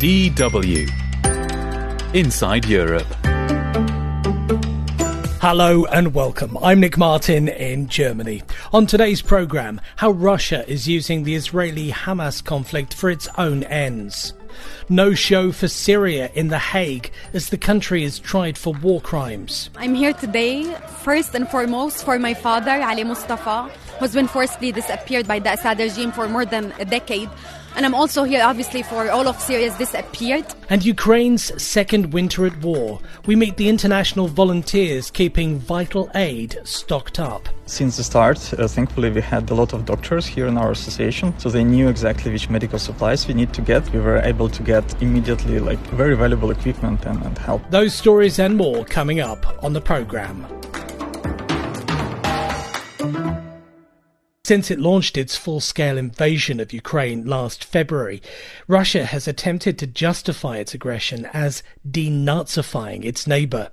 DW Inside Europe. Hello and welcome. I'm Nick Martin in Germany. On today's programme, how Russia is using the Israeli Hamas conflict for its own ends. No show for Syria in The Hague as the country is tried for war crimes. I'm here today, first and foremost, for my father, Ali Mustafa, who's been forcibly disappeared by the Assad regime for more than a decade. And I'm also here, obviously, for all of Syria's disappeared. And Ukraine's second winter at war. We meet the international volunteers keeping vital aid stocked up. Since the start, uh, thankfully, we had a lot of doctors here in our association, so they knew exactly which medical supplies we need to get. We were able to get immediately like very valuable equipment and, and help. Those stories and more coming up on the programme. Since it launched its full scale invasion of Ukraine last February, Russia has attempted to justify its aggression as denazifying its neighbour.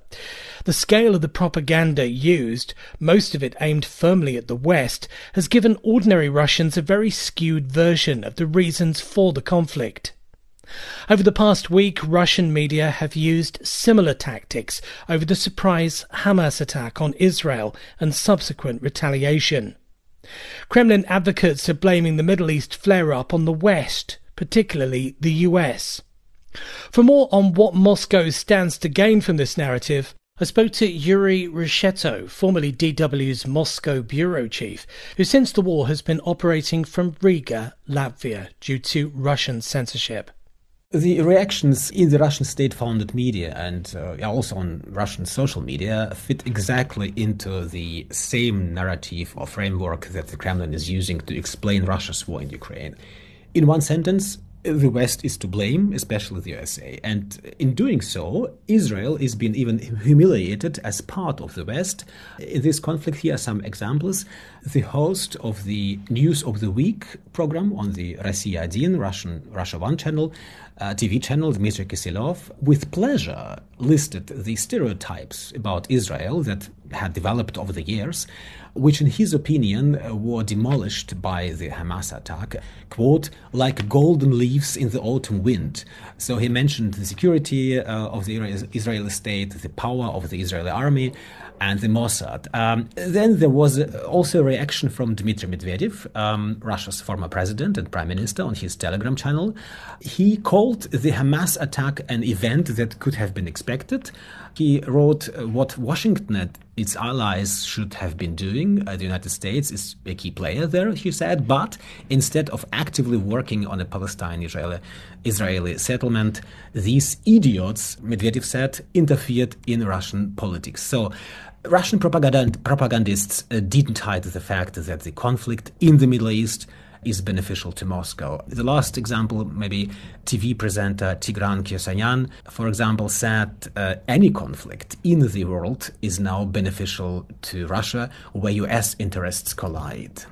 The scale of the propaganda used, most of it aimed firmly at the West, has given ordinary Russians a very skewed version of the reasons for the conflict. Over the past week, Russian media have used similar tactics over the surprise Hamas attack on Israel and subsequent retaliation. Kremlin advocates are blaming the Middle East flare up on the West, particularly the US. For more on what Moscow stands to gain from this narrative, I spoke to Yuri Resheto, formerly DW's Moscow bureau chief, who since the war has been operating from Riga, Latvia, due to Russian censorship. The reactions in the Russian state founded media and uh, also on Russian social media fit exactly into the same narrative or framework that the Kremlin is using to explain Russia's war in Ukraine. In one sentence, the West is to blame, especially the USA. And in doing so, Israel is being even humiliated as part of the West. In this conflict, here are some examples. The host of the News of the Week program on the Россия 1, Russian Russia 1 channel, uh, TV channel, Dmitry Kiselyov with pleasure listed the stereotypes about Israel that had developed over the years, which, in his opinion, uh, were demolished by the Hamas attack, quote, like golden leaves in the autumn wind. So he mentioned the security uh, of the Israeli state, the power of the Israeli army, and the Mossad. Um, then there was also a reaction from Dmitry Medvedev, um, Russia's former president and prime minister, on his Telegram channel. He called the Hamas attack an event that could have been expected. He wrote uh, what Washington and its allies should have been doing. Uh, the United States is a key player there, he said, but instead of actively working on a Palestine Israeli, Israeli settlement, these idiots, Medvedev said, interfered in Russian politics. So Russian propagandists uh, didn't hide the fact that the conflict in the Middle East is beneficial to Moscow. The last example, maybe TV presenter Tigran Keosayan, for example, said uh, any conflict in the world is now beneficial to Russia where US interests collide.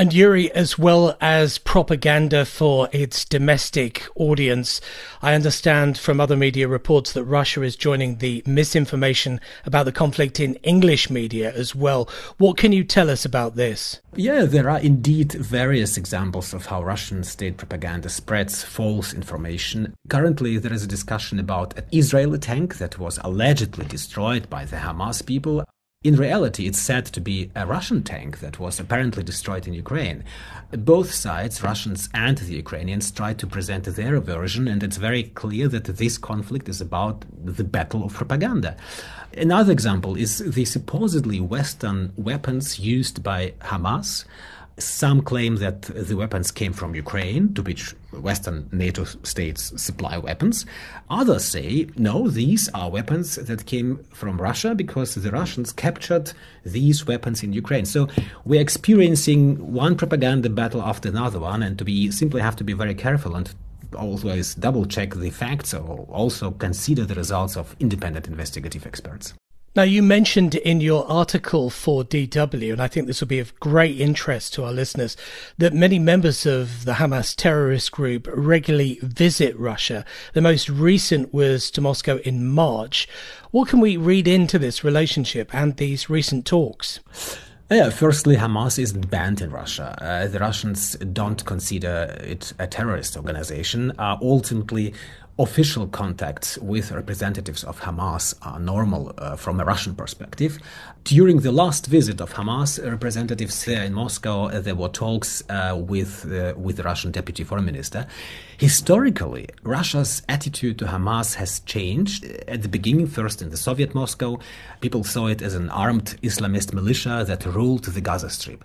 And Yuri, as well as propaganda for its domestic audience, I understand from other media reports that Russia is joining the misinformation about the conflict in English media as well. What can you tell us about this? Yeah, there are indeed various examples of how Russian state propaganda spreads false information. Currently, there is a discussion about an Israeli tank that was allegedly destroyed by the Hamas people. In reality, it's said to be a Russian tank that was apparently destroyed in Ukraine. Both sides, Russians and the Ukrainians, try to present their version, and it's very clear that this conflict is about the battle of propaganda. Another example is the supposedly Western weapons used by Hamas some claim that the weapons came from Ukraine, to which Western NATO states supply weapons. Others say, no, these are weapons that came from Russia because the Russians captured these weapons in Ukraine. So we're experiencing one propaganda battle after another one, and to be simply have to be very careful and always double check the facts or also consider the results of independent investigative experts. Now, you mentioned in your article for DW, and I think this will be of great interest to our listeners, that many members of the Hamas terrorist group regularly visit Russia. The most recent was to Moscow in March. What can we read into this relationship and these recent talks? Yeah, firstly, Hamas isn't banned in Russia. Uh, the Russians don't consider it a terrorist organization. Uh, ultimately, official contacts with representatives of Hamas are normal uh, from a Russian perspective. During the last visit of Hamas representatives there in Moscow, uh, there were talks uh, with uh, with the Russian deputy foreign minister. Historically, Russia's attitude to Hamas has changed. At the beginning, first in the Soviet Moscow, people saw it as an armed Islamist militia that ruled the Gaza Strip.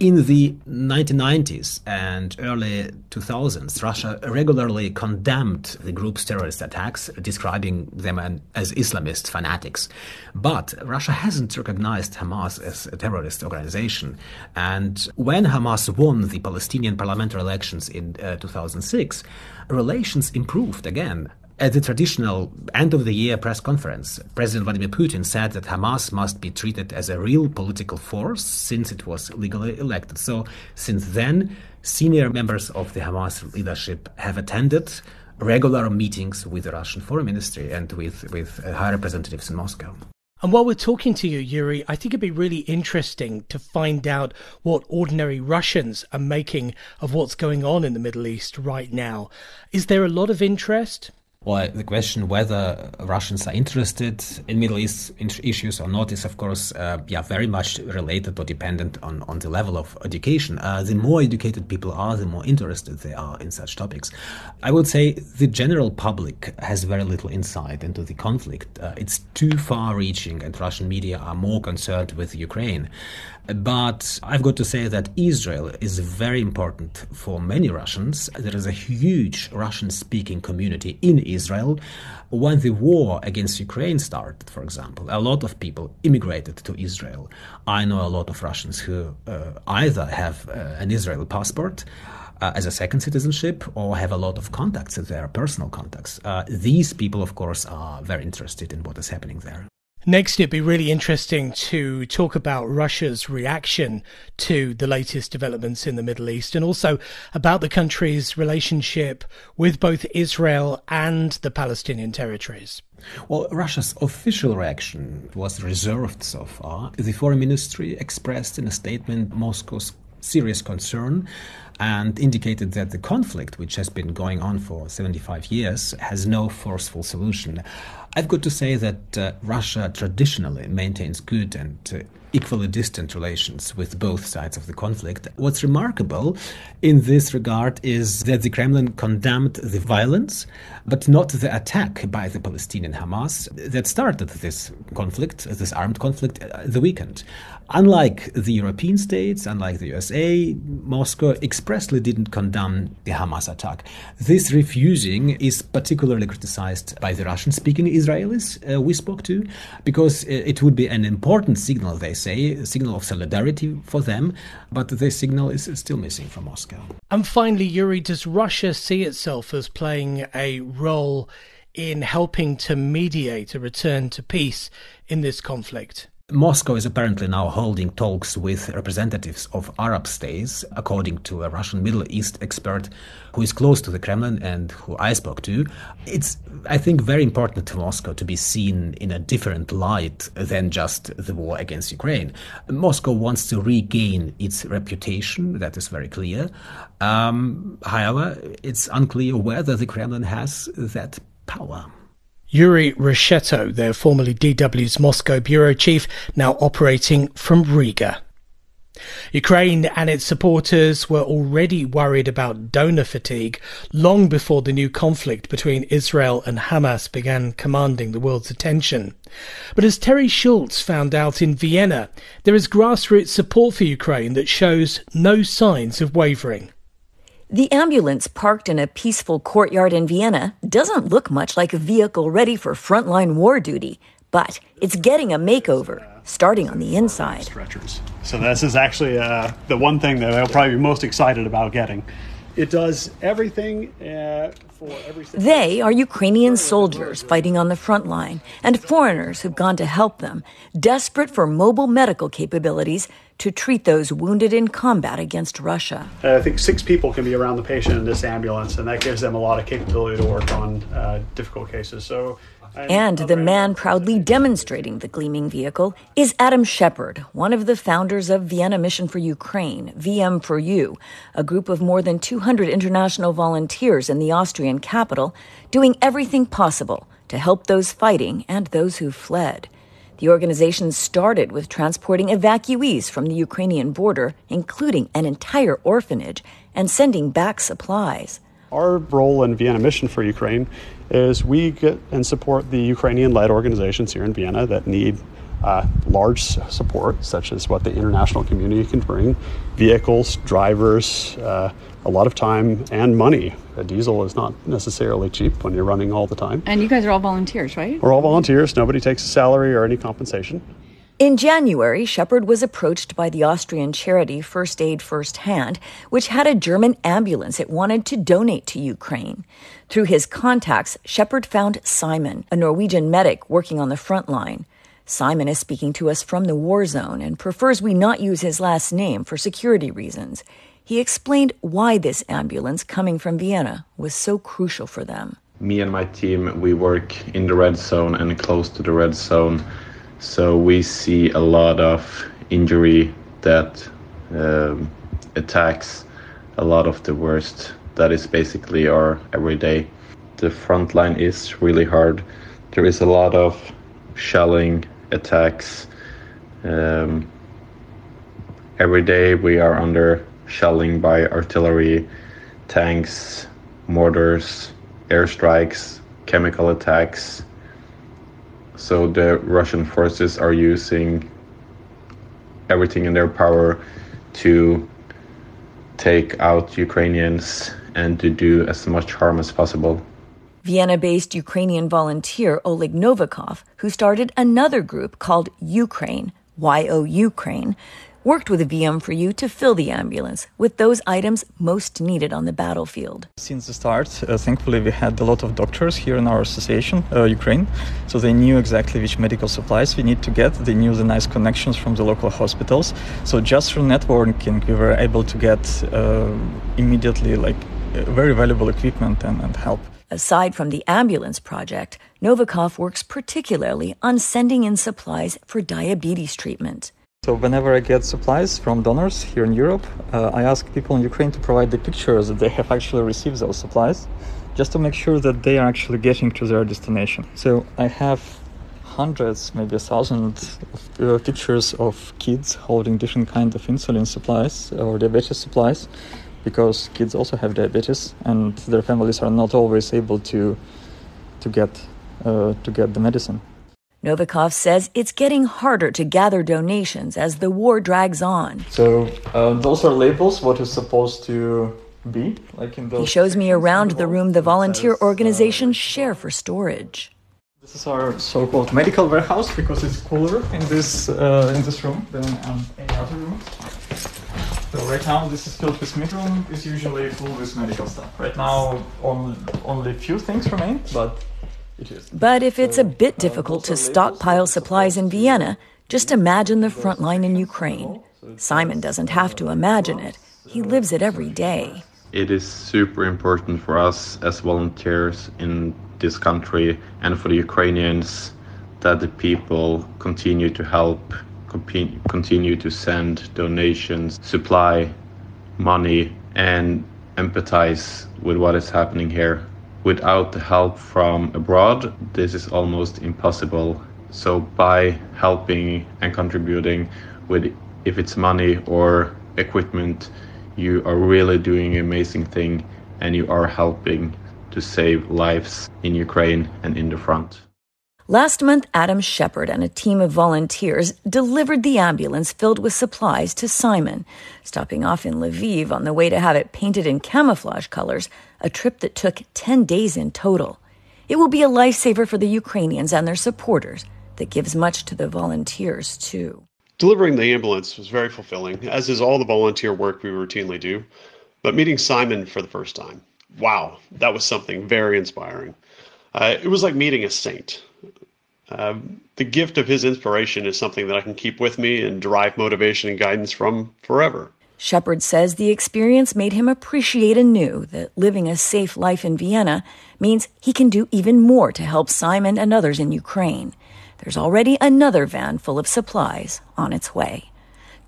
In the 1990s and early 2000s, Russia regularly condemned the group's terrorist attacks, describing them as Islamist fanatics. But Russia hasn't recognized Hamas as a terrorist organization. And when Hamas won the Palestinian parliamentary elections in uh, 2006, relations improved again. At the traditional end of the year press conference, President Vladimir Putin said that Hamas must be treated as a real political force since it was legally elected. So, since then, senior members of the Hamas leadership have attended regular meetings with the Russian foreign ministry and with, with uh, high representatives in Moscow. And while we're talking to you, Yuri, I think it'd be really interesting to find out what ordinary Russians are making of what's going on in the Middle East right now. Is there a lot of interest? Well, the question whether Russians are interested in Middle East issues or not is, of course, uh, yeah, very much related or dependent on, on the level of education. Uh, the more educated people are, the more interested they are in such topics. I would say the general public has very little insight into the conflict. Uh, it's too far-reaching, and Russian media are more concerned with Ukraine. But I've got to say that Israel is very important for many Russians. There is a huge Russian speaking community in Israel. When the war against Ukraine started, for example, a lot of people immigrated to Israel. I know a lot of Russians who uh, either have uh, an Israeli passport. Uh, as a second citizenship or have a lot of contacts there, personal contacts. Uh, these people, of course, are very interested in what is happening there. Next, it'd be really interesting to talk about Russia's reaction to the latest developments in the Middle East and also about the country's relationship with both Israel and the Palestinian territories. Well, Russia's official reaction was reserved so far. The foreign ministry expressed in a statement Moscow's serious concern and indicated that the conflict, which has been going on for 75 years, has no forceful solution. I've got to say that uh, Russia traditionally maintains good and uh, equally distant relations with both sides of the conflict. What's remarkable in this regard is that the Kremlin condemned the violence, but not the attack by the Palestinian Hamas that started this conflict, this armed conflict, uh, the weekend. Unlike the European states, unlike the USA, Moscow expressly didn't condemn the Hamas attack. This refusing is particularly criticized by the Russian speaking Israelis uh, we spoke to, because uh, it would be an important signal, they say, a signal of solidarity for them, but this signal is still missing from Moscow. And finally, Yuri, does Russia see itself as playing a role in helping to mediate a return to peace in this conflict? Moscow is apparently now holding talks with representatives of Arab states, according to a Russian Middle East expert who is close to the Kremlin and who I spoke to. It's, I think, very important to Moscow to be seen in a different light than just the war against Ukraine. Moscow wants to regain its reputation, that is very clear. Um, however, it's unclear whether the Kremlin has that power. Yuri Reshetto, their formerly DW's Moscow bureau chief, now operating from Riga. Ukraine and its supporters were already worried about donor fatigue long before the new conflict between Israel and Hamas began commanding the world's attention. But as Teri Schultz found out in Vienna, there is grassroots support for Ukraine that shows no signs of wavering. The ambulance parked in a peaceful courtyard in Vienna doesn't look much like a vehicle ready for frontline war duty, but it's getting a makeover, starting on the inside. So this is actually uh, the one thing that I'll probably be most excited about getting. It does everything uh, for every. They are Ukrainian soldiers fighting on the front line and foreigners who've gone to help them, desperate for mobile medical capabilities to treat those wounded in combat against Russia. Uh, I think six people can be around the patient in this ambulance, and that gives them a lot of capability to work on uh, difficult cases. So And the man proudly demonstrating the gleaming vehicle is Adam Shepard, one of the founders of Vienna Mission for Ukraine, VM4U, a group of more than 200 international volunteers in the Austrian capital doing everything possible to help those fighting and those who fled. The organization started with transporting evacuees from the Ukrainian border, including an entire orphanage, and sending back supplies. Our role in Vienna Mission for Ukraine is we get and support the Ukrainian led organizations here in Vienna that need uh, large support, such as what the international community can bring vehicles, drivers, uh, a lot of time, and money. A diesel is not necessarily cheap when you're running all the time. And you guys are all volunteers, right? We're all volunteers. Nobody takes a salary or any compensation. In January, Shepard was approached by the Austrian charity First Aid First Hand, which had a German ambulance it wanted to donate to Ukraine. Through his contacts, Shepard found Simon, a Norwegian medic working on the front line. Simon is speaking to us from the war zone and prefers we not use his last name for security reasons. He explained why this ambulance coming from Vienna was so crucial for them. Me and my team, we work in the red zone and close to the red zone so we see a lot of injury that um, attacks a lot of the worst. That is basically our everyday. The front line is really hard. There is a lot of shelling attacks. Um, every day we are under shelling by artillery, tanks, mortars, airstrikes, chemical attacks so the Russian forces are using everything in their power to take out Ukrainians and to do as much harm as possible. Vienna based Ukrainian volunteer Oleg Novikov, who started another group called Ukraine, YO Ukraine, worked with a VM4U to fill the ambulance with those items most needed on the battlefield. Since the start, uh, thankfully, we had a lot of doctors here in our association, uh, Ukraine, so they knew exactly which medical supplies we need to get. They knew the nice connections from the local hospitals. So just through networking, we were able to get uh, immediately like very valuable equipment and, and help. Aside from the ambulance project, Novikov works particularly on sending in supplies for diabetes treatment. So whenever I get supplies from donors here in Europe, uh, I ask people in Ukraine to provide the pictures that they have actually received those supplies, just to make sure that they are actually getting to their destination. So I have hundreds, maybe a thousand of, uh, pictures of kids holding different kind of insulin supplies or diabetes supplies, because kids also have diabetes and their families are not always able to to get uh, to get the medicine. Novikov says it's getting harder to gather donations as the war drags on. So uh, those are labels. What is supposed to be like in those. He shows me around the room the volunteer uh, organizations share for storage. This is our so-called medical warehouse because it's cooler in this uh, in this room than um, any other room. So right now this is filled with mid room is usually full with medical stuff. Right now only only few things remain, but but if it's a bit difficult to stockpile supplies in Vienna, just imagine the front line in Ukraine. Simon doesn't have to imagine it, he lives it every day. It is super important for us as volunteers in this country and for the Ukrainians that the people continue to help, continue to send donations, supply money, and empathize with what is happening here without the help from abroad, this is almost impossible. So by helping and contributing with if it's money or equipment, you are really doing an amazing thing and you are helping to save lives in Ukraine and in the front. Last month, Adam Shepard and a team of volunteers delivered the ambulance filled with supplies to Simon, stopping off in Lviv on the way to have it painted in camouflage colors, a trip that took 10 days in total. It will be a lifesaver for the Ukrainians and their supporters that gives much to the volunteers, too. Delivering the ambulance was very fulfilling, as is all the volunteer work we routinely do. But meeting Simon for the first time, wow, that was something very inspiring. Uh, it was like meeting a saint. Um, the gift of his inspiration is something that I can keep with me and derive motivation and guidance from forever. Shepard says the experience made him appreciate anew that living a safe life in Vienna means he can do even more to help Simon and others in Ukraine. There's already another van full of supplies on its way.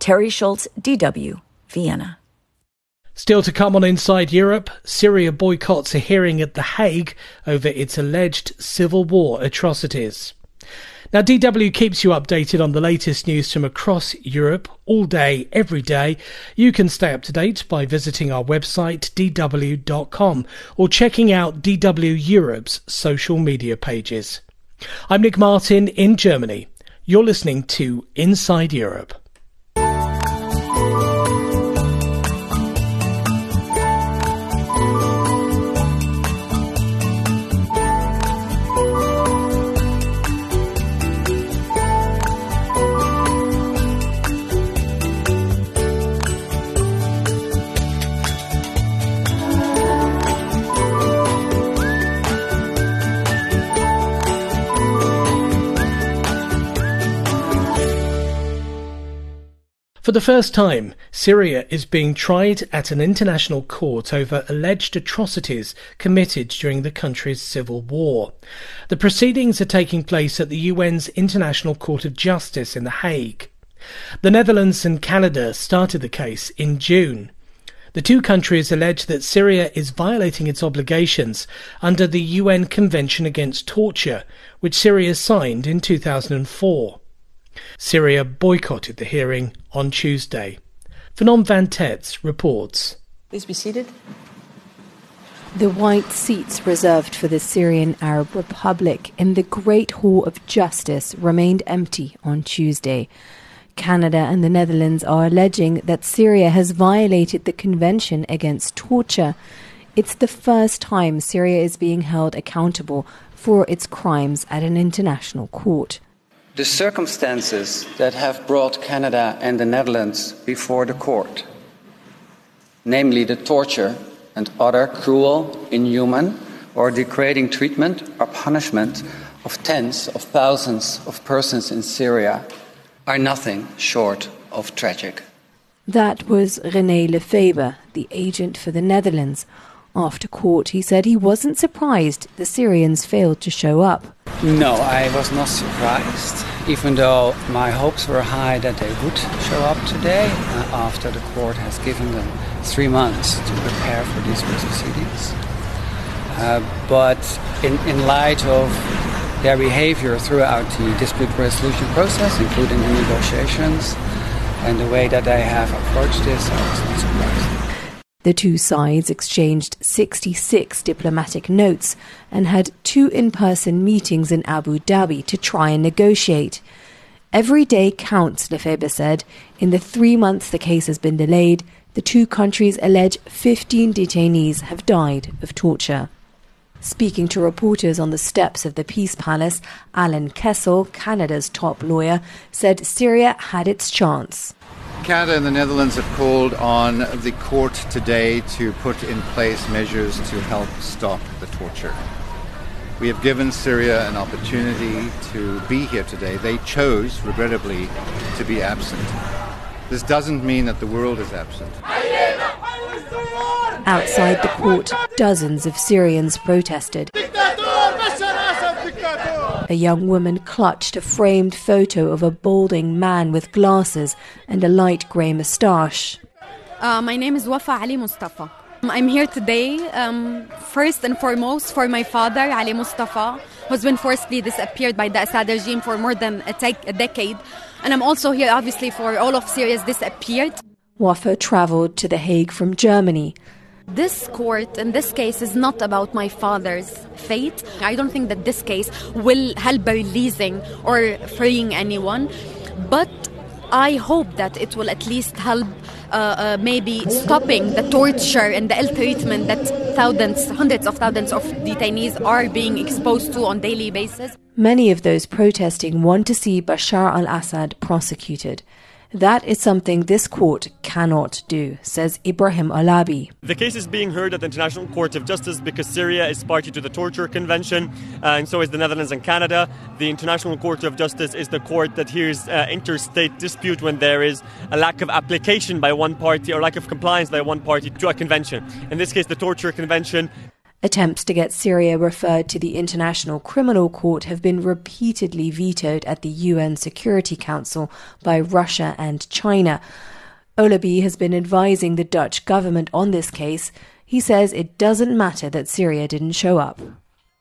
Teri Schultz, DW, Vienna. Still to come on Inside Europe, Syria boycotts a hearing at The Hague over its alleged civil war atrocities. Now, DW keeps you updated on the latest news from across Europe all day, every day. You can stay up to date by visiting our website, dw.com, or checking out DW Europe's social media pages. I'm Nick Martin in Germany. You're listening to Inside Europe. For the first time, Syria is being tried at an international court over alleged atrocities committed during the country's civil war. The proceedings are taking place at the UN's International Court of Justice in The Hague. The Netherlands and Canada started the case in June. The two countries allege that Syria is violating its obligations under the UN Convention Against Torture, which Syria signed in 2004. Syria boycotted the hearing on Tuesday. Phnom Van reports. Please be seated. The white seats reserved for the Syrian Arab Republic in the Great Hall of Justice remained empty on Tuesday. Canada and the Netherlands are alleging that Syria has violated the Convention Against Torture. It's the first time Syria is being held accountable for its crimes at an international court. The circumstances that have brought Canada and the Netherlands before the court, namely the torture and other cruel, inhuman, or degrading treatment or punishment of tens of thousands of persons in Syria, are nothing short of tragic. That was René Lefeber, the agent for the Netherlands. After court, he said he wasn't surprised the Syrians failed to show up. No, I was not surprised, even though my hopes were high that they would show up today uh, after the court has given them three months to prepare for these proceedings. Uh, but in, in light of their behavior throughout the dispute resolution process, including the negotiations, and the way that they have approached this, I was not surprised. The two sides exchanged 66 diplomatic notes and had two in person meetings in Abu Dhabi to try and negotiate. Every day counts, Lefeber said. In the three months the case has been delayed, the two countries allege 15 detainees have died of torture. Speaking to reporters on the steps of the Peace Palace, Alan Kessel, Canada's top lawyer, said Syria had its chance. Canada and the Netherlands have called on the court today to put in place measures to help stop the torture. We have given Syria an opportunity to be here today. They chose, regrettably, to be absent. This doesn't mean that the world is absent. Outside the court, dozens of Syrians protested. A young woman clutched a framed photo of a balding man with glasses and a light grey moustache. Uh, my name is Wafa Ali Mustafa. I'm here today, um, first and foremost, for my father, Ali Mustafa, who's been forcibly disappeared by the Assad regime for more than a, te- a decade. And I'm also here, obviously, for all of Syria's disappeared. Wafa traveled to The Hague from Germany. This court in this case is not about my father's fate. I don't think that this case will help releasing or freeing anyone, but I hope that it will at least help uh, uh, maybe stopping the torture and the ill treatment that thousands, hundreds of thousands of detainees are being exposed to on daily basis. Many of those protesting want to see Bashar al-Assad prosecuted. That is something this court cannot do, says Ibrahim Olabi. The case is being heard at the International Court of Justice because Syria is party to the Torture Convention, uh, and so is the Netherlands and Canada. The International Court of Justice is the court that hears uh, interstate dispute when there is a lack of application by one party or lack of compliance by one party to a convention. In this case, the Torture Convention. Attempts to get Syria referred to the International Criminal Court have been repeatedly vetoed at the UN Security Council by Russia and China. Olabi has been advising the Dutch government on this case. He says it doesn't matter that Syria didn't show up.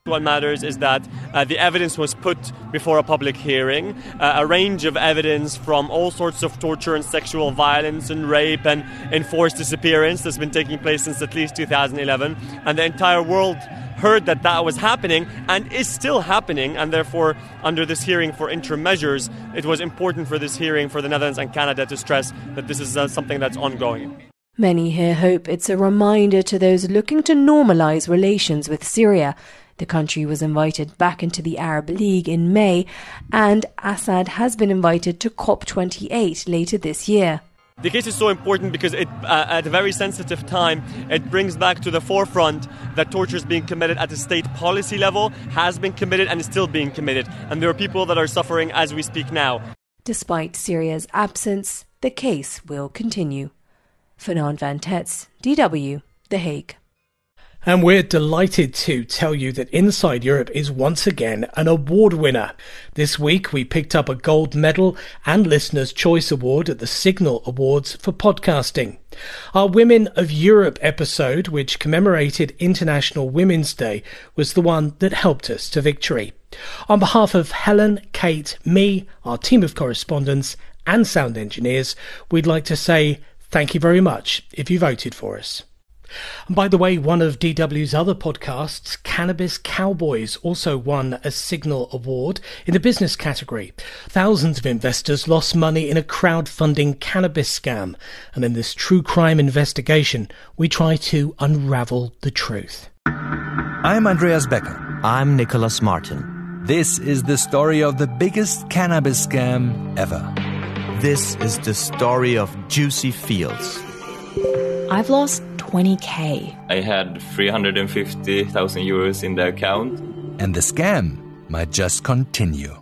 What matters is that uh, the evidence was put before a public hearing, uh, a range of evidence from all sorts of torture and sexual violence and rape and enforced disappearance that's been taking place since at least 2011, and the entire world heard that that was happening and is still happening, and therefore, under this hearing for interim measures, it was important for this hearing for the Netherlands and Canada to stress that this is uh, something that's ongoing. Many here hope it's a reminder to those looking to normalize relations with Syria the country was invited back into the Arab League in May, and Assad has been invited to COP28 later this year. The case is so important because it, uh, at a very sensitive time, it brings back to the forefront that torture is being committed at a state policy level, has been committed, and is still being committed. And there are people that are suffering as we speak now. Despite Syria's absence, the case will continue. Fernande van Tets, DW, The Hague. And we're delighted to tell you that Inside Europe is once again an award winner. This week we picked up a gold medal and Listener's Choice Award at the Signal Awards for podcasting. Our Women of Europe episode, which commemorated International Women's Day, was the one that helped us to victory. On behalf of Helen, Kate, me, our team of correspondents, and sound engineers, we'd like to say thank you very much if you voted for us. And by the way, one of DW's other podcasts, Cannabis Cowboys, also won a Signal Award in the business category. Thousands of investors lost money in a crowdfunding cannabis scam. And in this true crime investigation, we try to unravel the truth. I'm Andreas Becker. I'm Nicholas Martin. This is the story of the biggest cannabis scam ever. This is the story of Juicy Fields. I've lost 20k. I had 350,000 euros in the account. And the scam might just continue.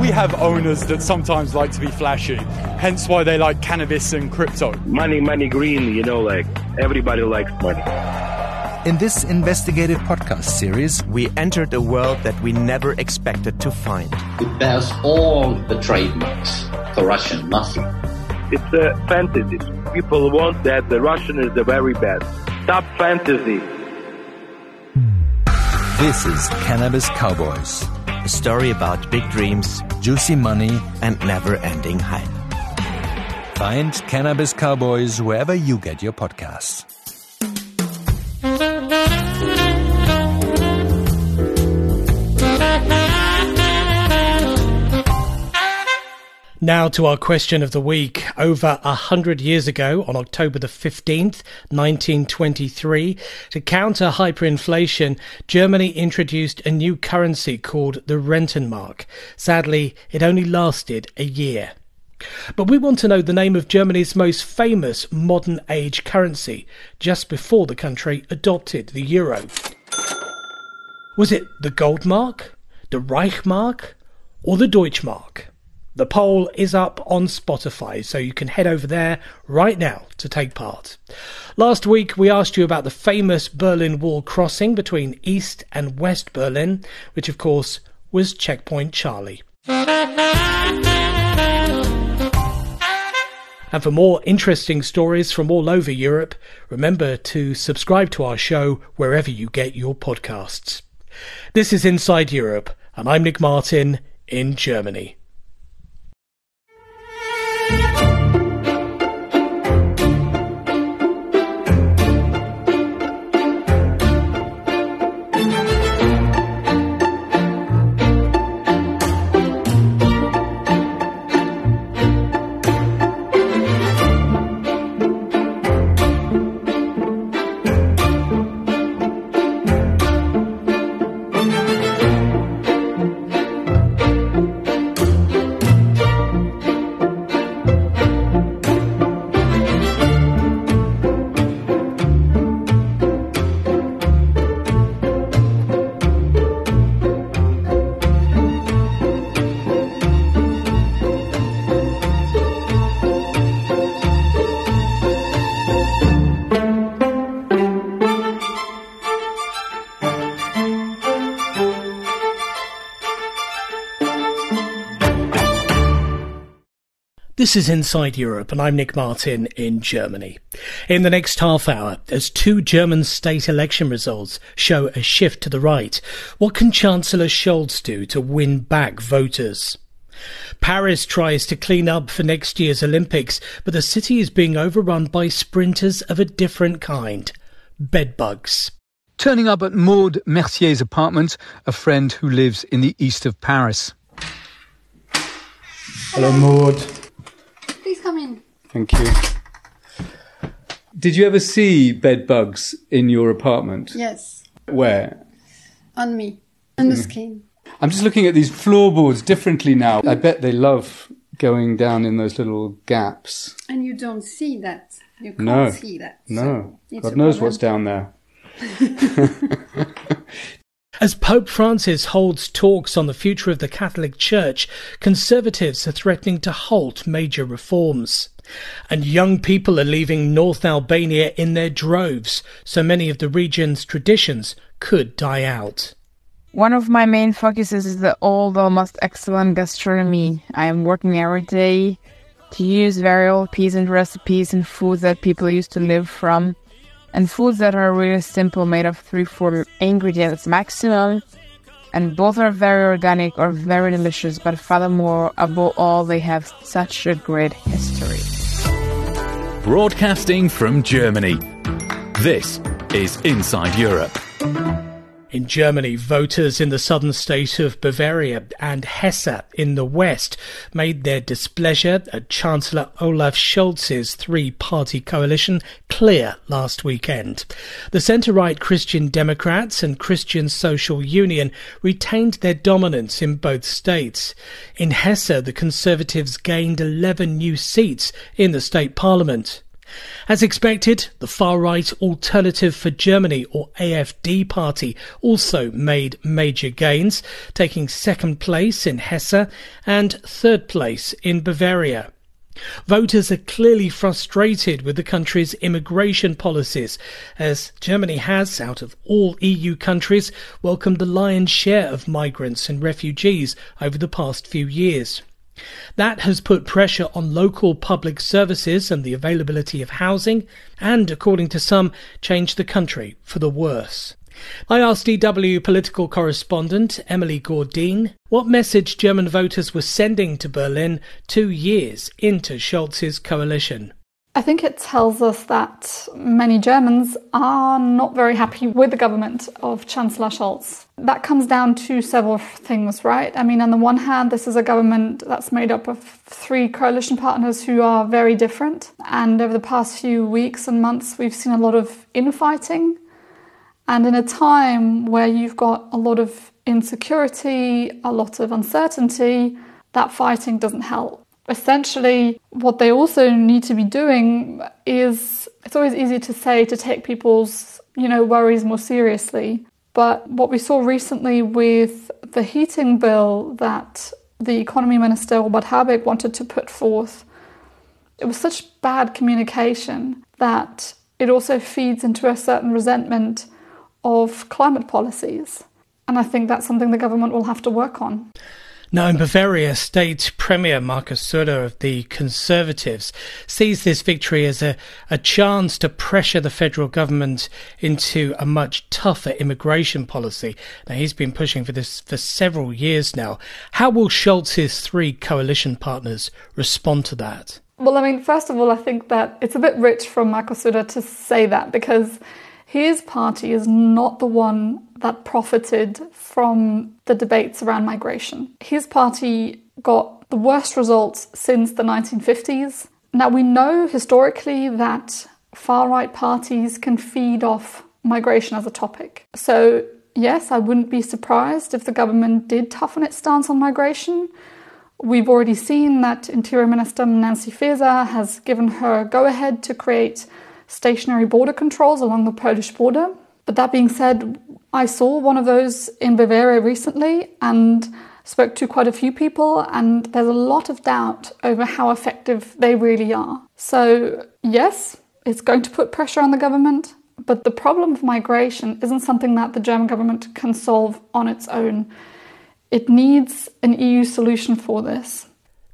We have owners that sometimes like to be flashy, hence why they like cannabis and crypto. Money, money, green, you know, like everybody likes money. In this investigative podcast series, we entered a world that we never expected to find. It bears all the trademarks for Russian mafia. It's a fantasy. People want that the Russian is the very best. Stop fantasy. This is Cannabis Cowboys. A story about big dreams, juicy money, and never ending hype. Find Cannabis Cowboys wherever you get your podcasts. Now to our question of the week. Over a hundred years ago, on October the 15th, 1923, to counter hyperinflation, Germany introduced a new currency called the Rentenmark. Sadly, it only lasted a year. But we want to know the name of Germany's most famous modern age currency, just before the country adopted the euro. Was it the Goldmark, the Reichsmark, or the Deutschmark? The poll is up on Spotify, so you can head over there right now to take part. Last week, we asked you about the famous Berlin Wall crossing between East and West Berlin, which of course was Checkpoint Charlie. And for more interesting stories from all over Europe, remember to subscribe to our show wherever you get your podcasts. This is Inside Europe, and I'm Nick Martin in Germany. This is Inside Europe, and I'm Nick Martin in Germany. In the next half hour, as two German state election results show a shift to the right, what can Chancellor Scholz do to win back voters? Paris tries to clean up for next year's Olympics, but the city is being overrun by sprinters of a different kind bedbugs. Turning up at Maud Mercier's apartment, a friend who lives in the east of Paris. Hello, Maud. Please come in. Thank you. Did you ever see bed bugs in your apartment? Yes. Where? On me. On the Mm. skin. I'm just looking at these floorboards differently now. I bet they love going down in those little gaps. And you don't see that. You can't no. see that. No. it's God knows problem. what's down there. As Pope Francis holds talks on the future of the Catholic Church, conservatives are threatening to halt major reforms. And young people are leaving North Albania in their droves, so many of the region's traditions could die out. One of my main focuses is the old, almost excellent gastronomy. I am working every day to use very old peasant recipes and food that people used to live from, and foods that are really simple, made of three, four ingredients maximum. And both are very organic or very delicious, but furthermore, above all, they have such a great history. Broadcasting from Germany. This is Inside Europe. In Germany, voters in the southern state of Bavaria and Hesse in the west made their displeasure at Chancellor Olaf Scholz's three-party coalition clear last weekend. The centre-right Christian Democrats and Christian Social Union retained their dominance in both states. In Hesse, the Conservatives gained 11 new seats in the state parliament. As expected, the far right Alternative for Germany or AFD party also made major gains, taking second place in Hesse and third place in Bavaria. Voters are clearly frustrated with the country's immigration policies, as Germany has, out of all EU countries, welcomed the lion's share of migrants and refugees over the past few years. That has put pressure on local public services and the availability of housing, and, according to some, changed the country for the worse. I asked DW political correspondent Emily Gordine what message German voters were sending to Berlin two years into Scholz's coalition. I think it tells us that many Germans are not very happy with the government of Chancellor Scholz. That comes down to several things, right? I mean, on the one hand, this is a government that's made up of three coalition partners who are very different. And over the past few weeks and months, we've seen a lot of infighting. And in a time where you've got a lot of insecurity, a lot of uncertainty, that fighting doesn't help essentially what they also need to be doing is it's always easy to say to take people's you know worries more seriously. But what we saw recently with the heating bill that the economy minister Robert Habeck wanted to put forth it was such bad communication that it also feeds into a certain resentment of climate policies. And i think that's something the government will have to work on now, in Bavaria, State Premier Markus Söder of the Conservatives sees this victory as a, a chance to pressure the federal government into a much tougher immigration policy. Now, he's been pushing for this for several years now. How will Scholz's three coalition partners respond to that? Well, I mean, first of all, I think that it's a bit rich from Markus Söder to say that because his party is not the one that profited from the debates around migration. His party got the worst results since the 1950s. Now, we know historically that far right parties can feed off migration as a topic. So, yes, I wouldn't be surprised if the government did toughen its stance on migration. We've already seen that Interior Minister Nancy Faeser has given her go ahead to create stationary border controls along the Polish border. But that being said, I saw one of those in Bavaria recently and spoke to quite a few people, and there's a lot of doubt over how effective they really are. So, yes, it's going to put pressure on the government, but the problem of migration isn't something that the German government can solve on its own. It needs an EU solution for this.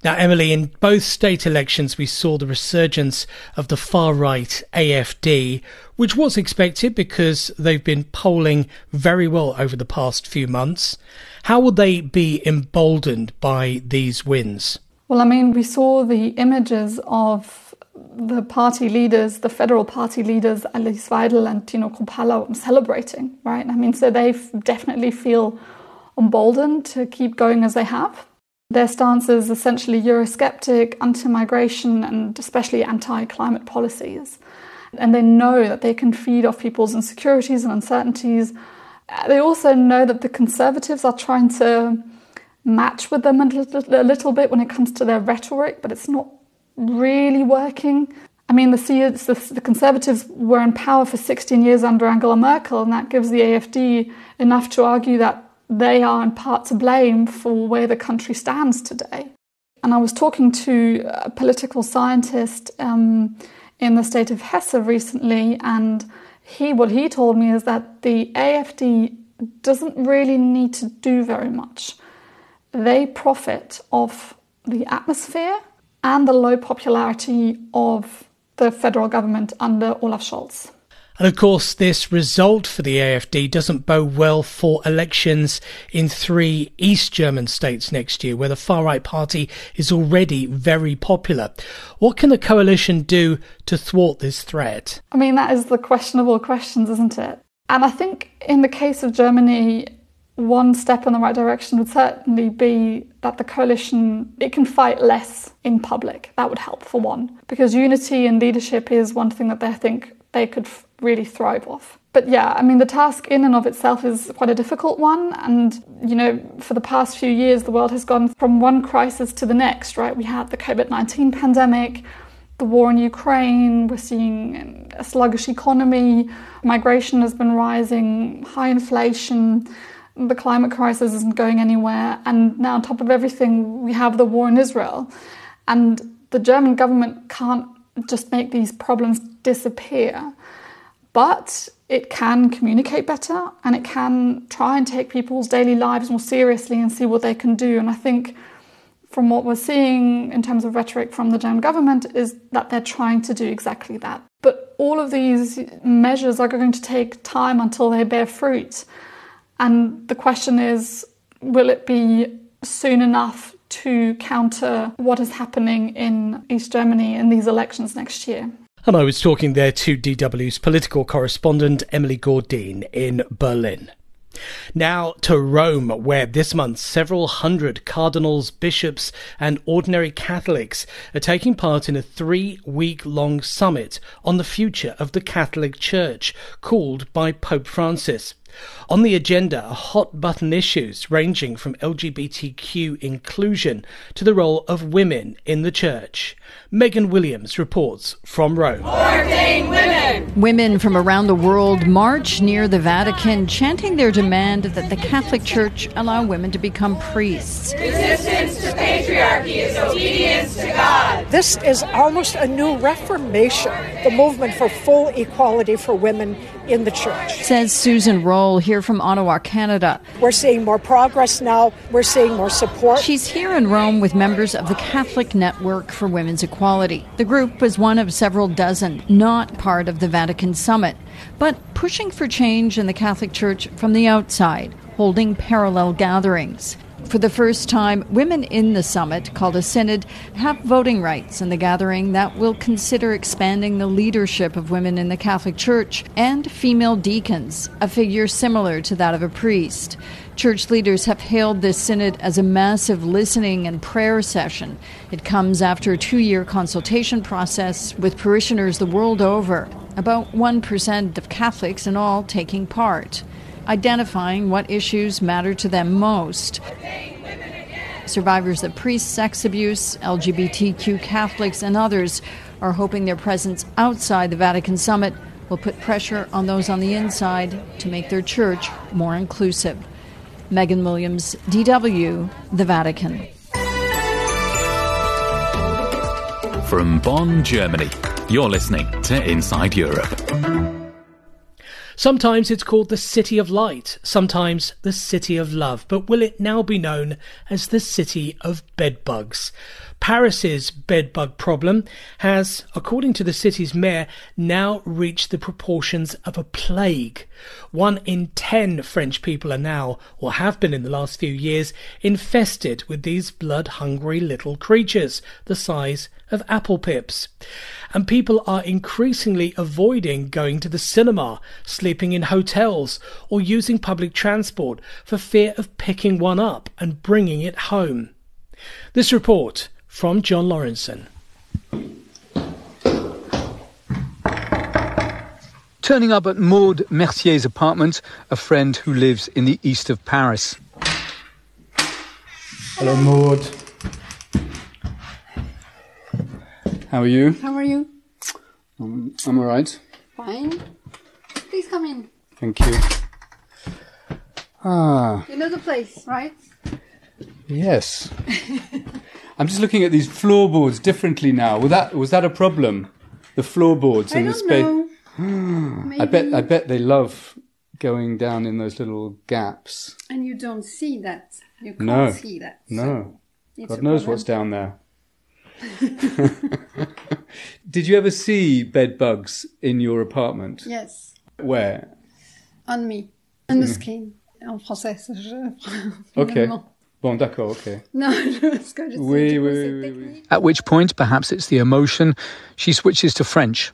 Now, Emily, in both state elections, we saw the resurgence of the far right AFD, which was expected because they've been polling very well over the past few months. How will they be emboldened by these wins? Well, I mean, we saw the images of the party leaders, the federal party leaders, Alice Weidel and Tino Chrupalla, celebrating, right? I mean, so they definitely feel emboldened to keep going as they have. Their stance is essentially Eurosceptic, anti migration, and especially anti climate policies. And they know that they can feed off people's insecurities and uncertainties. Uh, they also know that the Conservatives are trying to match with them a little, a little bit when it comes to their rhetoric, but it's not really working. I mean, the, the, the, Conservatives were in power for 16 years under Angela Merkel, and that gives the AFD enough to argue that they are in part to blame for where the country stands today. And I was talking to a political scientist um, in the state of Hesse recently, and he what he told me is that the AFD doesn't really need to do very much. They profit off the atmosphere and the low popularity of the federal government under Olaf Scholz. And of course, this result for the AFD doesn't bode well for elections in three East German states next year, where the far right party is already very popular. What can the coalition do to thwart this threat? I mean, that is the questionable questions, isn't it? And I think in the case of Germany, one step in the right direction would certainly be that the coalition it can fight less in public that would help for one because unity and leadership is one thing that they think they could really thrive off. But yeah, I mean, the task in and of itself is quite a difficult one. And, you know, for the past few years, the world has gone from one crisis to the next, right? We had the COVID 19 pandemic, the war in Ukraine, we're seeing a sluggish economy, migration has been rising, high inflation, the climate crisis isn't going anywhere. And now, on top of everything, we have the war in Israel. And the German government can't just make these problems disappear but it can communicate better and it can try and take people's daily lives more seriously and see what they can do. And I think from what we're seeing in terms of rhetoric from the German government is that they're trying to do exactly that. But all of these measures are going to take time until they bear fruit. And the question is will it be soon enough to counter what is happening in East Germany in these elections next year? And I was talking there to DW's political correspondent Emily Gordine in Berlin. Now to Rome, where this month several hundred cardinals, bishops, and ordinary Catholics are taking part in a three week long summit on the future of the Catholic Church, called by Pope Francis. On the agenda are hot button issues ranging from LGBTQ inclusion to the role of women in the church. Megan Williams reports from Rome. Ordain women! Women from around the world march near the Vatican, chanting their demand that the Catholic Church allow women to become priests. Resistance to patriarchy is obedience to God. This is almost a new reformation, the movement for full equality for women in the church. Says Susan Roll here from Ottawa, Canada. We're seeing more progress now. We're seeing more support. She's here in Rome with members of the Catholic Network for Women's Equality. The group was one of several dozen not part of the Vatican summit, but pushing for change in the Catholic Church from the outside, holding parallel gatherings. For the first time, women in the summit, called a synod, have voting rights in the gathering that will consider expanding the leadership of women in the Catholic Church and female deacons, a figure similar to that of a priest. Church leaders have hailed this synod as a massive listening and prayer session. It comes after a two year consultation process with parishioners the world over, about 1% of Catholics in all taking part identifying what issues matter to them most. Survivors of priest sex abuse, LGBTQ Catholics, and others are hoping their presence outside the Vatican summit will put pressure on those on the inside to make their church more inclusive. Megan Williams, DW, The Vatican. From Bonn, Germany, you're listening to Inside Europe. Sometimes it's called the City of Light, sometimes the City of Love, but will it now be known as the City of Bedbugs? Paris's bedbug problem has, according to the city's mayor, now reached the proportions of a plague. One in ten French people are now, or have been in the last few years, infested with these blood-hungry little creatures, the size of apple pips. And people are increasingly avoiding going to the cinema, sleeping in hotels, or using public transport for fear of picking one up and bringing it home. This report from John Lawrenson. Turning up at Maud Mercier's apartment, a friend who lives in the east of Paris. Hello, Maud. How are you? How are you? Um, I'm all right. Fine. Please come in. Thank you. Ah, You know the place, right? yes. I'm just looking at these floorboards differently now. Was that was that a problem? The floorboards I and the don't space. Know. I bet I bet they love going down in those little gaps. And you don't see that. You can't No, see that. no. it's God knows problem. what's down there. Did you ever see bed bugs in your apartment? Yes, Where? on me. On the Mm. skin. En français, je... Ok. Bon, d'accord, ok. Non, parce que je sais Oui, oui, oui, oui. At which point, perhaps it's the emotion, she switches to French.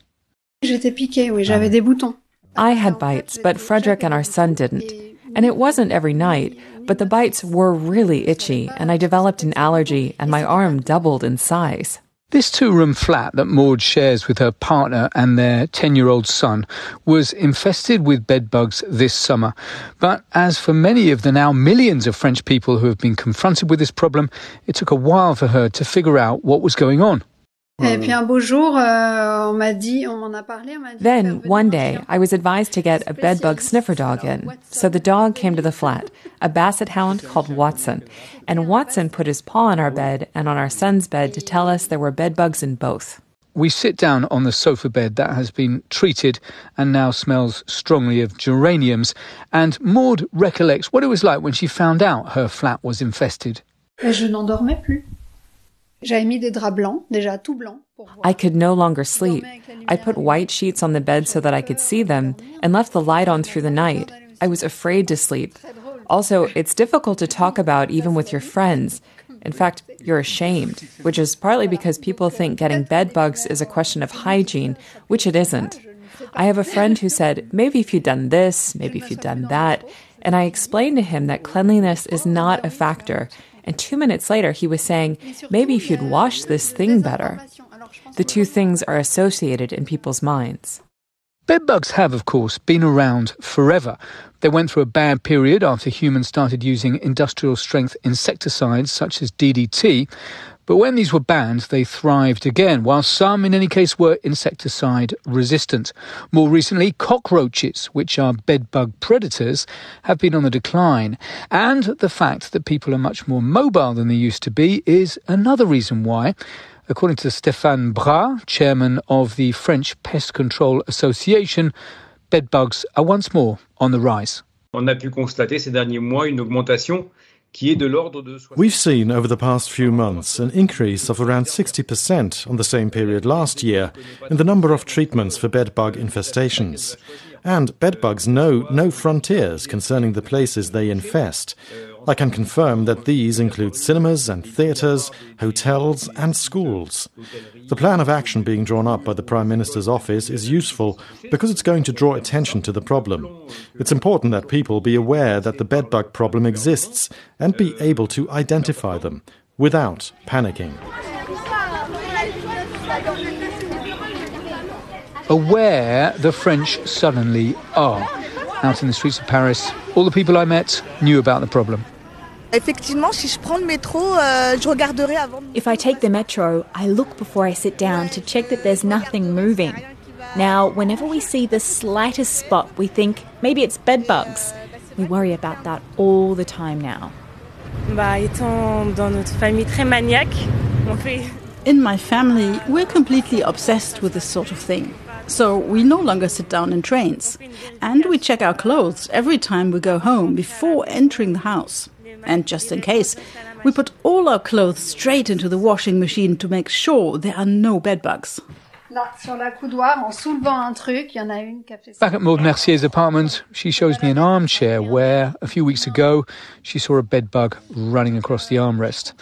J'étais piquée, oui, ah. j'avais des boutons. I had bites, but Frederick and our son didn't. And it wasn't every night, but the bites were really itchy, and I developed an allergy, and my arm doubled in size. This two room flat that Maud shares with her partner and their 10 year old son was infested with bedbugs this summer. But as for many of the now millions of French people who have been confronted with this problem, it took a while for her to figure out what was going on. Et hmm. puis un beau jour, euh, on m'a dit, on m'en a parlé, on m'a dit. Then, one day, I was advised to get a bedbug sniffer dog in. So the dog came to the flat, a basset hound called Watson. And Watson put his paw on our bed and on our son's bed to tell us there were bedbugs in both. We sit down on the sofa bed that has been treated and now smells strongly of geraniums, and Maud recollects what it was like when she found out her flat was infested. Et je n'endormais plus. J'avais mis des draps blancs, déjà tout blancs. I could no longer sleep. I put white sheets on the bed so that I could see them and left the light on through the night. I was afraid to sleep. Also, it's difficult to talk about even with your friends. In fact, you're ashamed, which is partly because people think getting bed bugs is a question of hygiene, which it isn't. I have a friend who said, maybe if you'd done this, maybe if you'd done that. And I explained to him that cleanliness is not a factor. And two minutes later, he was saying, maybe if you'd wash this thing better. The two things are associated in people's minds. Bedbugs have, of course, been around forever. They went through a bad period after humans started using industrial strength insecticides such as DDT. But when these were banned, they thrived again, while some, in any case, were insecticide resistant. More recently, cockroaches, which are bedbug predators, have been on the decline. And the fact that people are much more mobile than they used to be is another reason why. According to Stéphane Bras, chairman of the French Pest Control Association, bedbugs are once more on the rise. On a pu constater ces derniers mois une augmentation We've seen over the past few months an increase of around 60% on the same period last year in the number of treatments for bedbug infestations. And bedbugs know no frontiers concerning the places they infest. I can confirm that these include cinemas and theatres, hotels, and schools. The plan of action being drawn up by the Prime Minister's office is useful because it's going to draw attention to the problem. It's important that people be aware that the bedbug problem exists and be able to identify them without panicking. Aware the French suddenly are. Out in the streets of Paris, all the people I met knew about the problem. Effectivement, si je prends le métro, euh, je regarderai avant. If I take the metro, I look before I sit down to check that there's nothing moving. Now, whenever we see the slightest spot, we think maybe it's bed bugs. We worry about that all the time now. Bah, étant dans notre famille très maniaque, on fait In my family, we're completely obsessed with this sort of thing. So we no longer sit down in trains. And we check our clothes every time we go home before entering the house. And just in case, we put all our clothes straight into the washing machine to make sure there are no bedbugs. Back at Maud Mercier's apartment, she shows me an armchair where, a few weeks ago, she saw a bedbug running across the armrest.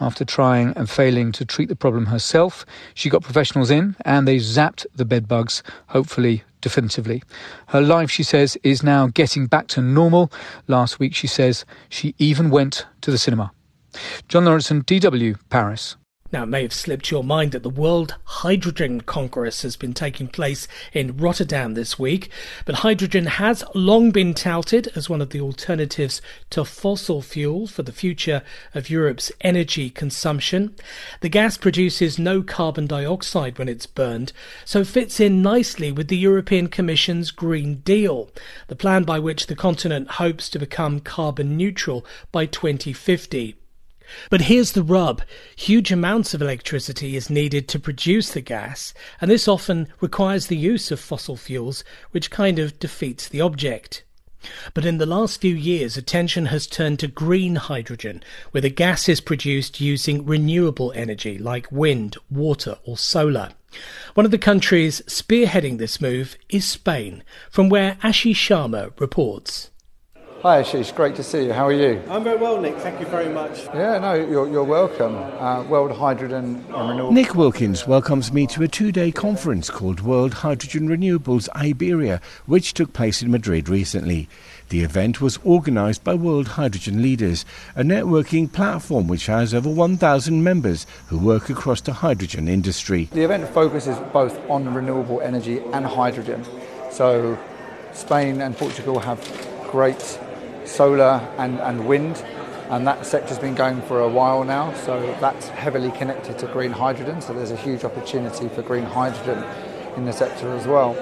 After trying and failing to treat the problem herself, she got professionals in and they zapped the bedbugs, hopefully definitively. Her life, she says, is now getting back to normal. Last week, she says, she even went to the cinema. John Lawrenson, DW, Paris. Now, it may have slipped your mind that the World Hydrogen Congress has been taking place in Rotterdam this week, but hydrogen has long been touted as one of the alternatives to fossil fuel for the future of Europe's energy consumption. The gas produces no carbon dioxide when it's burned, so fits in nicely with the European Commission's Green Deal, the plan by which the continent hopes to become carbon neutral by 2050. But here's the rub huge amounts of electricity is needed to produce the gas, and this often requires the use of fossil fuels, which kind of defeats the object. But in the last few years, attention has turned to green hydrogen, where the gas is produced using renewable energy like wind, water, or solar. One of the countries spearheading this move is Spain, from where Ashish Sharma reports. Hi Ashish, great to see you. How are you? I'm very well, Nick. Thank you very much. Yeah, no, you're, you're welcome. Uh, World Hydrogen and Renewables. Nick Wilkins welcomes me to a two day conference called World Hydrogen Renewables Iberia, which took place in Madrid recently. The event was organised by World Hydrogen Leaders, a networking platform which has over 1,000 members who work across the hydrogen industry. The event focuses both on renewable energy and hydrogen. So, Spain and Portugal have great solar and, and wind, and that sector's been going for a while now, so that's heavily connected to green hydrogen, so there's a huge opportunity for green hydrogen in the sector as well.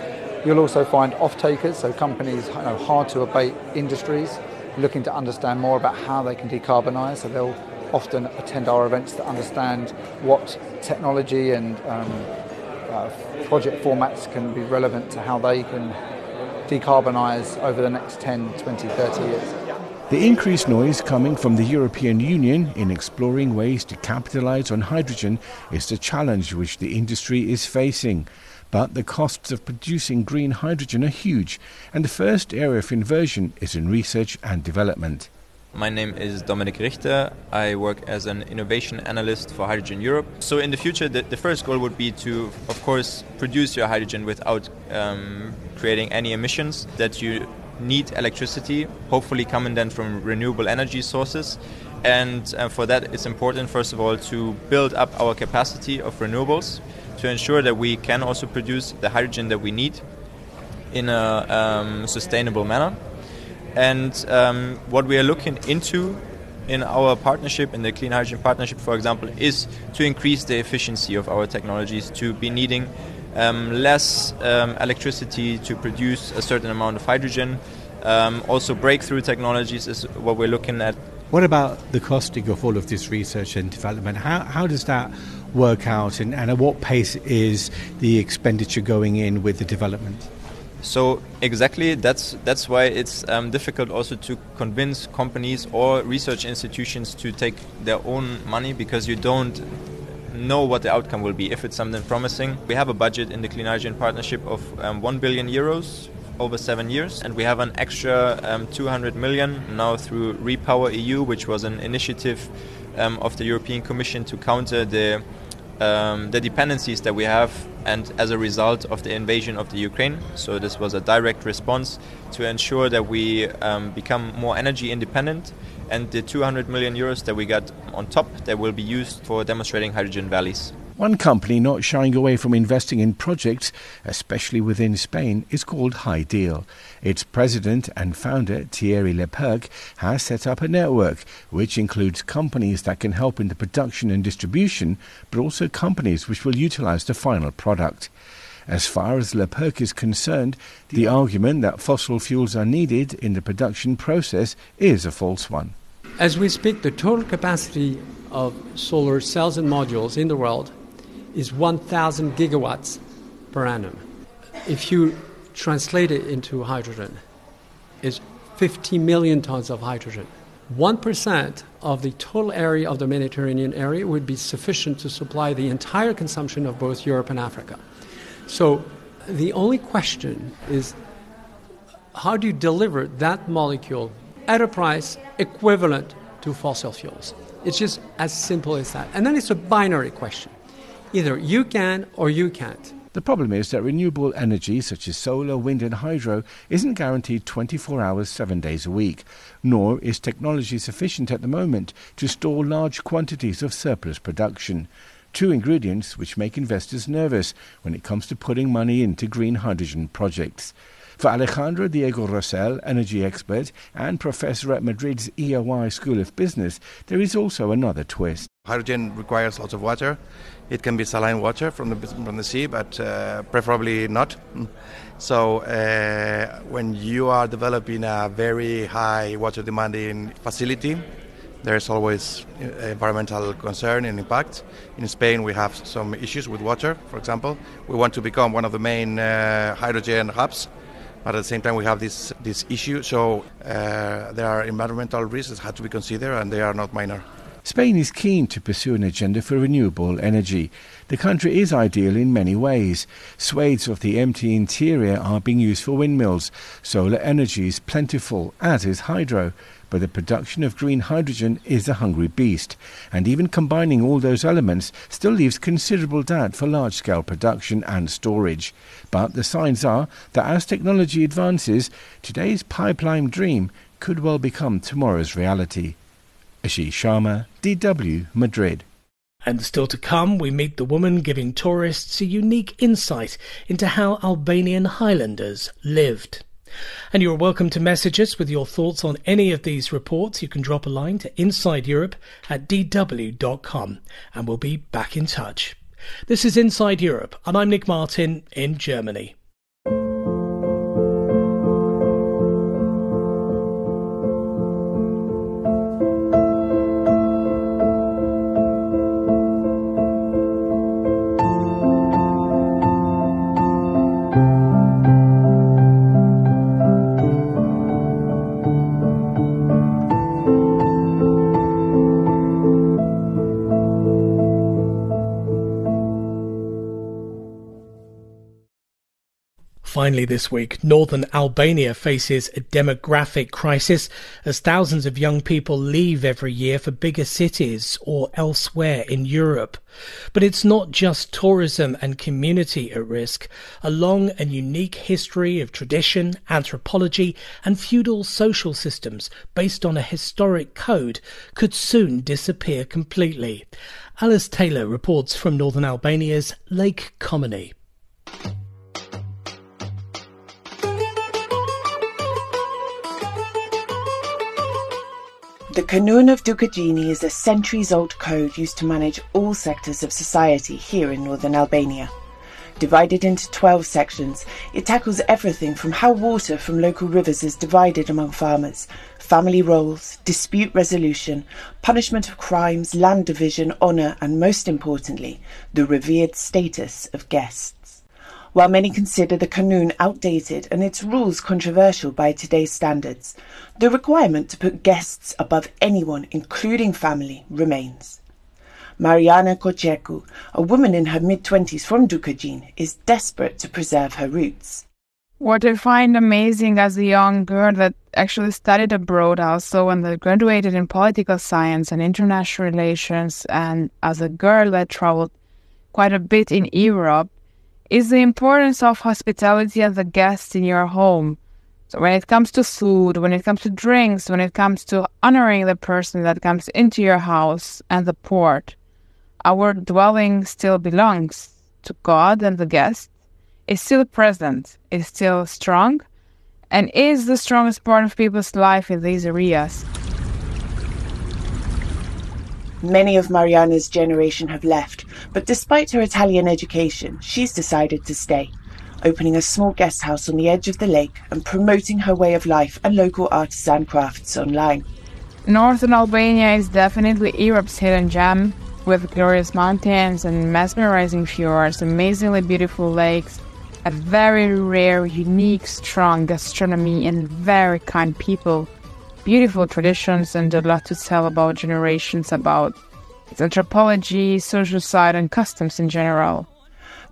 You'll also find off-takers, so companies, you know, hard to abate industries, looking to understand more about how they can decarbonise, so they'll often attend our events to understand what technology and um, uh, project formats can be relevant to how they can over the next 10, 20, 30 years. The increased noise coming from the European Union in exploring ways to capitalise on hydrogen is the challenge which the industry is facing. But the costs of producing green hydrogen are huge, and the first area of inversion is in research and development. My name is Dominik Richter. I work as an innovation analyst for Hydrogen Europe. So, in the future, the, the first goal would be to, of course, produce your hydrogen without um, creating any emissions, that you need electricity, hopefully coming then from renewable energy sources. And uh, for that, it's important, first of all, to build up our capacity of renewables to ensure that we can also produce the hydrogen that we need in a um, sustainable manner. And um, what we are looking into in our partnership, in the Clean Hydrogen Partnership, for example, is to increase the efficiency of our technologies, to be needing um, less um, electricity to produce a certain amount of hydrogen. Um, also, breakthrough technologies is what we're looking at. What about the costing of all of this research and development? How, how does that work out, and, and at what pace is the expenditure going in with the development? So exactly, that's that's why it's um, difficult also to convince companies or research institutions to take their own money because you don't know what the outcome will be if it's something promising. We have a budget in the Clean Hydrogen Partnership of um, 1 billion euros over seven years, and we have an extra um, 200 million now through Repower EU, which was an initiative um, of the European Commission to counter the um, the dependencies that we have, and as a result of the invasion of the Ukraine. So this was a direct response to ensure that we um, become more energy independent and the 200 million euros that we got on top that will be used for demonstrating hydrogen valleys. One company not shying away from investing in projects, especially within Spain, is called HyDeal. Its president and founder, Thierry Lepercq, has set up a network which includes companies that can help in the production and distribution, but also companies which will utilize the final product. As far as Lepercq is concerned, the argument that fossil fuels are needed in the production process is a false one. As we speak, the total capacity of solar cells and modules in the world is 1,000 gigawatts per annum. if you translate it into hydrogen, it's 50 million tons of hydrogen. 1% of the total area of the Mediterranean area would be sufficient to supply the entire consumption of both Europe and Africa. So the only question is how do you deliver that molecule at a price equivalent to fossil fuels? It's just as simple as that. And then it's a binary question. Either you can or you can't. The problem is that renewable energy, such as solar, wind, and hydro, isn't guaranteed 24 hours, seven days a week, nor is technology sufficient at the moment to store large quantities of surplus production. Two ingredients which make investors nervous when it comes to putting money into green hydrogen projects. For Alejandro Diego Rosell, energy expert and professor at Madrid's EOI School of Business, there is also another twist. Hydrogen requires lots of water. It can be saline water from the from the sea, but uh, preferably not. So uh, when you are developing a very high water demanding facility, there's always environmental concern and impact. In Spain, we have some issues with water. For example, we want to become one of the main uh, hydrogen hubs but at the same time we have this this issue. So uh, there are environmental risks that have to be considered, and they are not minor. Spain is keen to pursue an agenda for renewable energy. The country is ideal in many ways. Swathes of the empty interior are being used for windmills. Solar energy is plentiful, as is hydro but the production of green hydrogen is a hungry beast, and even combining all those elements still leaves considerable doubt for large scale production and storage. But the signs are that as technology advances, today's pipeline dream could well become tomorrow's reality. Ashish Sharma, DW, Madrid. And still to come, we meet the woman giving tourists a unique insight into how Albanian Highlanders lived. And you're welcome to message us with your thoughts on any of these reports. You can drop a line to Inside Europe at dw.com and we'll be back in touch. This is Inside Europe, and I'm Nick Martin in Germany. Finally, this week, northern Albania faces a demographic crisis as thousands of young people leave every year for bigger cities or elsewhere in Europe. But it's not just tourism and community at risk. A long and unique history of tradition, anthropology, and feudal social systems based on a historic code could soon disappear completely. Alice Taylor reports from northern Albania's Lake Komani. The Kanun of Dukagjini is a centuries-old code used to manage all sectors of society here in northern Albania. Divided into 12 sections, it tackles everything from how water from local rivers is divided among farmers, family roles, dispute resolution, punishment of crimes, land division, honour, and most importantly, the revered status of guests. While many consider the Kanun outdated and its rules controversial by today's standards, the requirement to put guests above anyone, including family, remains. Mariana Kocheku, a woman in her mid 20s from Dukagjin, is desperate to preserve her roots. What I find amazing as a young girl that actually studied abroad also and graduated in political science and international relations, and as a girl that traveled quite a bit in Europe, is the importance of hospitality as a guest in your home. So when it comes to food, when it comes to drinks, when it comes to honoring the person that comes into your house and the port, our dwelling still belongs to God and the guest, is still present, is still strong, and is the strongest part of people's life in these areas. Many of Mariana's generation have left, but despite her Italian education, she's decided to stay, opening a small guest house on the edge of the lake and promoting her way of life and local artisan crafts online. Northern Albania is definitely Europe's hidden gem, with glorious mountains and mesmerizing fjords, amazingly beautiful lakes, a very rare, unique, strong gastronomy and very kind people, beautiful traditions, and a lot to tell about generations about its anthropology, social side, and customs in general.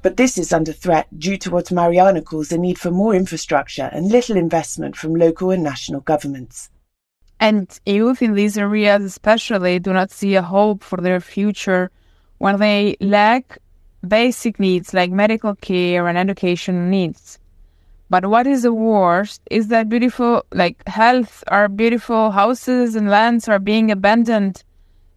But this is under threat due to what Mariana calls the need for more infrastructure and little investment from local and national governments. And youth in these areas, especially, do not see a hope for their future when they lack basic needs like medical care and education needs. But what is the worst is that beautiful, like health, our beautiful houses and lands are being abandoned.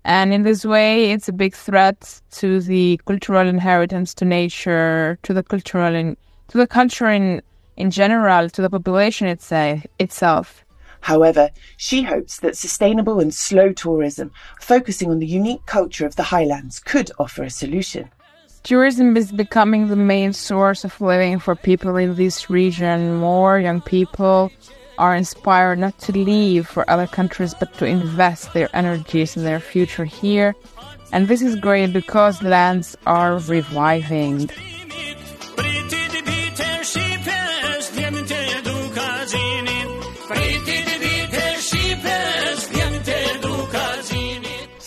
And in this way, it's a big threat to the cultural inheritance, to nature, to the cultural to the culture in, in general, to the population itself. However, she hopes that sustainable and slow tourism, focusing on the unique culture of the highlands, could offer a solution. Tourism is becoming the main source of living for people in this region. More young people are inspired not to leave for other countries but to invest their energies in their future here. And this is great because lands are reviving.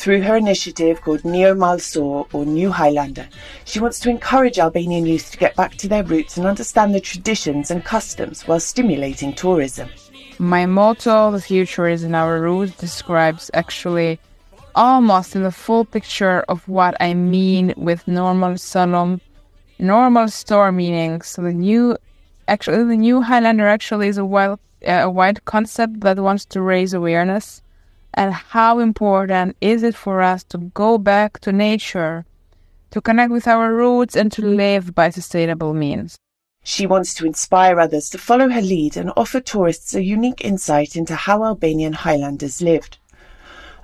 Through her initiative called Neo Malsor or New Highlander, she wants to encourage Albanian youth to get back to their roots and understand the traditions and customs while stimulating tourism. My motto, The Future is in Our Roots, describes actually almost in the full picture of what I mean with normal solemn, normal store meaning. So the new, actually, the new Highlander actually is a wild, uh, a wide concept that wants to raise awareness and how important is it for us to go back to nature, to connect with our roots, and to live by sustainable means. She wants to inspire others to follow her lead and offer tourists a unique insight into how Albanian Highlanders lived.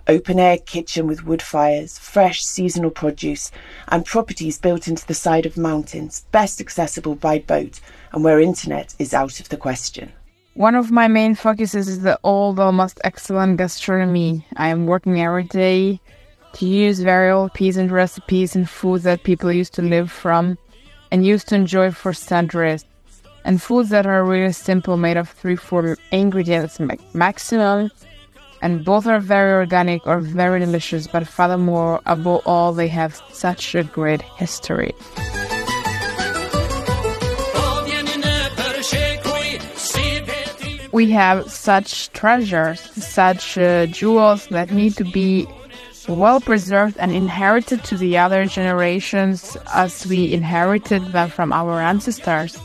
Open air kitchen with wood fires, fresh seasonal produce, and properties built into the side of mountains, best accessible by boat, and where internet is out of the question. One of my main focuses is the old, almost excellent gastronomy. I am working every day to use very old peasant recipes and foods that people used to live from and used to enjoy for centuries. And foods that are really simple, made of three, four ingredients maximum. And both are very organic or very delicious, but furthermore, above all, they have such a great history. We have such treasures, such uh, jewels that need to be well preserved and inherited to the other generations as we inherited them from our ancestors.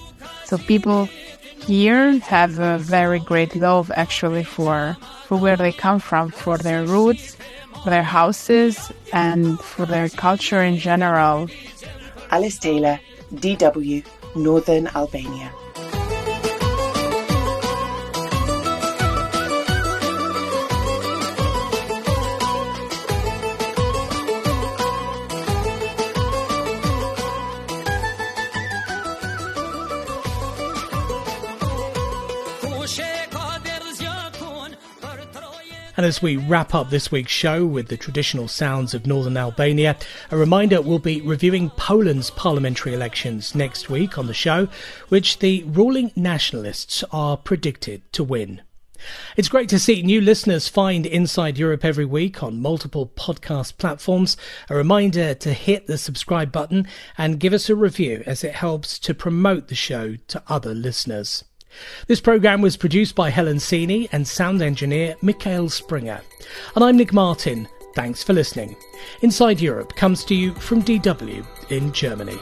So people here have a very great love actually for for where they come from, for their roots, for their houses, and for their culture in general. Alice Taylor, DW, Northern Albania. And as we wrap up this week's show with the traditional sounds of northern Albania, a reminder we'll be reviewing Poland's parliamentary elections next week on the show, which the ruling nationalists are predicted to win. It's great to see new listeners find Inside Europe every week on multiple podcast platforms. A reminder to hit the subscribe button and give us a review as it helps to promote the show to other listeners. This programme was produced by Helen Seeney and sound engineer Mikhail Springer. And I'm Nick Martin. Thanks for listening. Inside Europe comes to you from DW in Germany.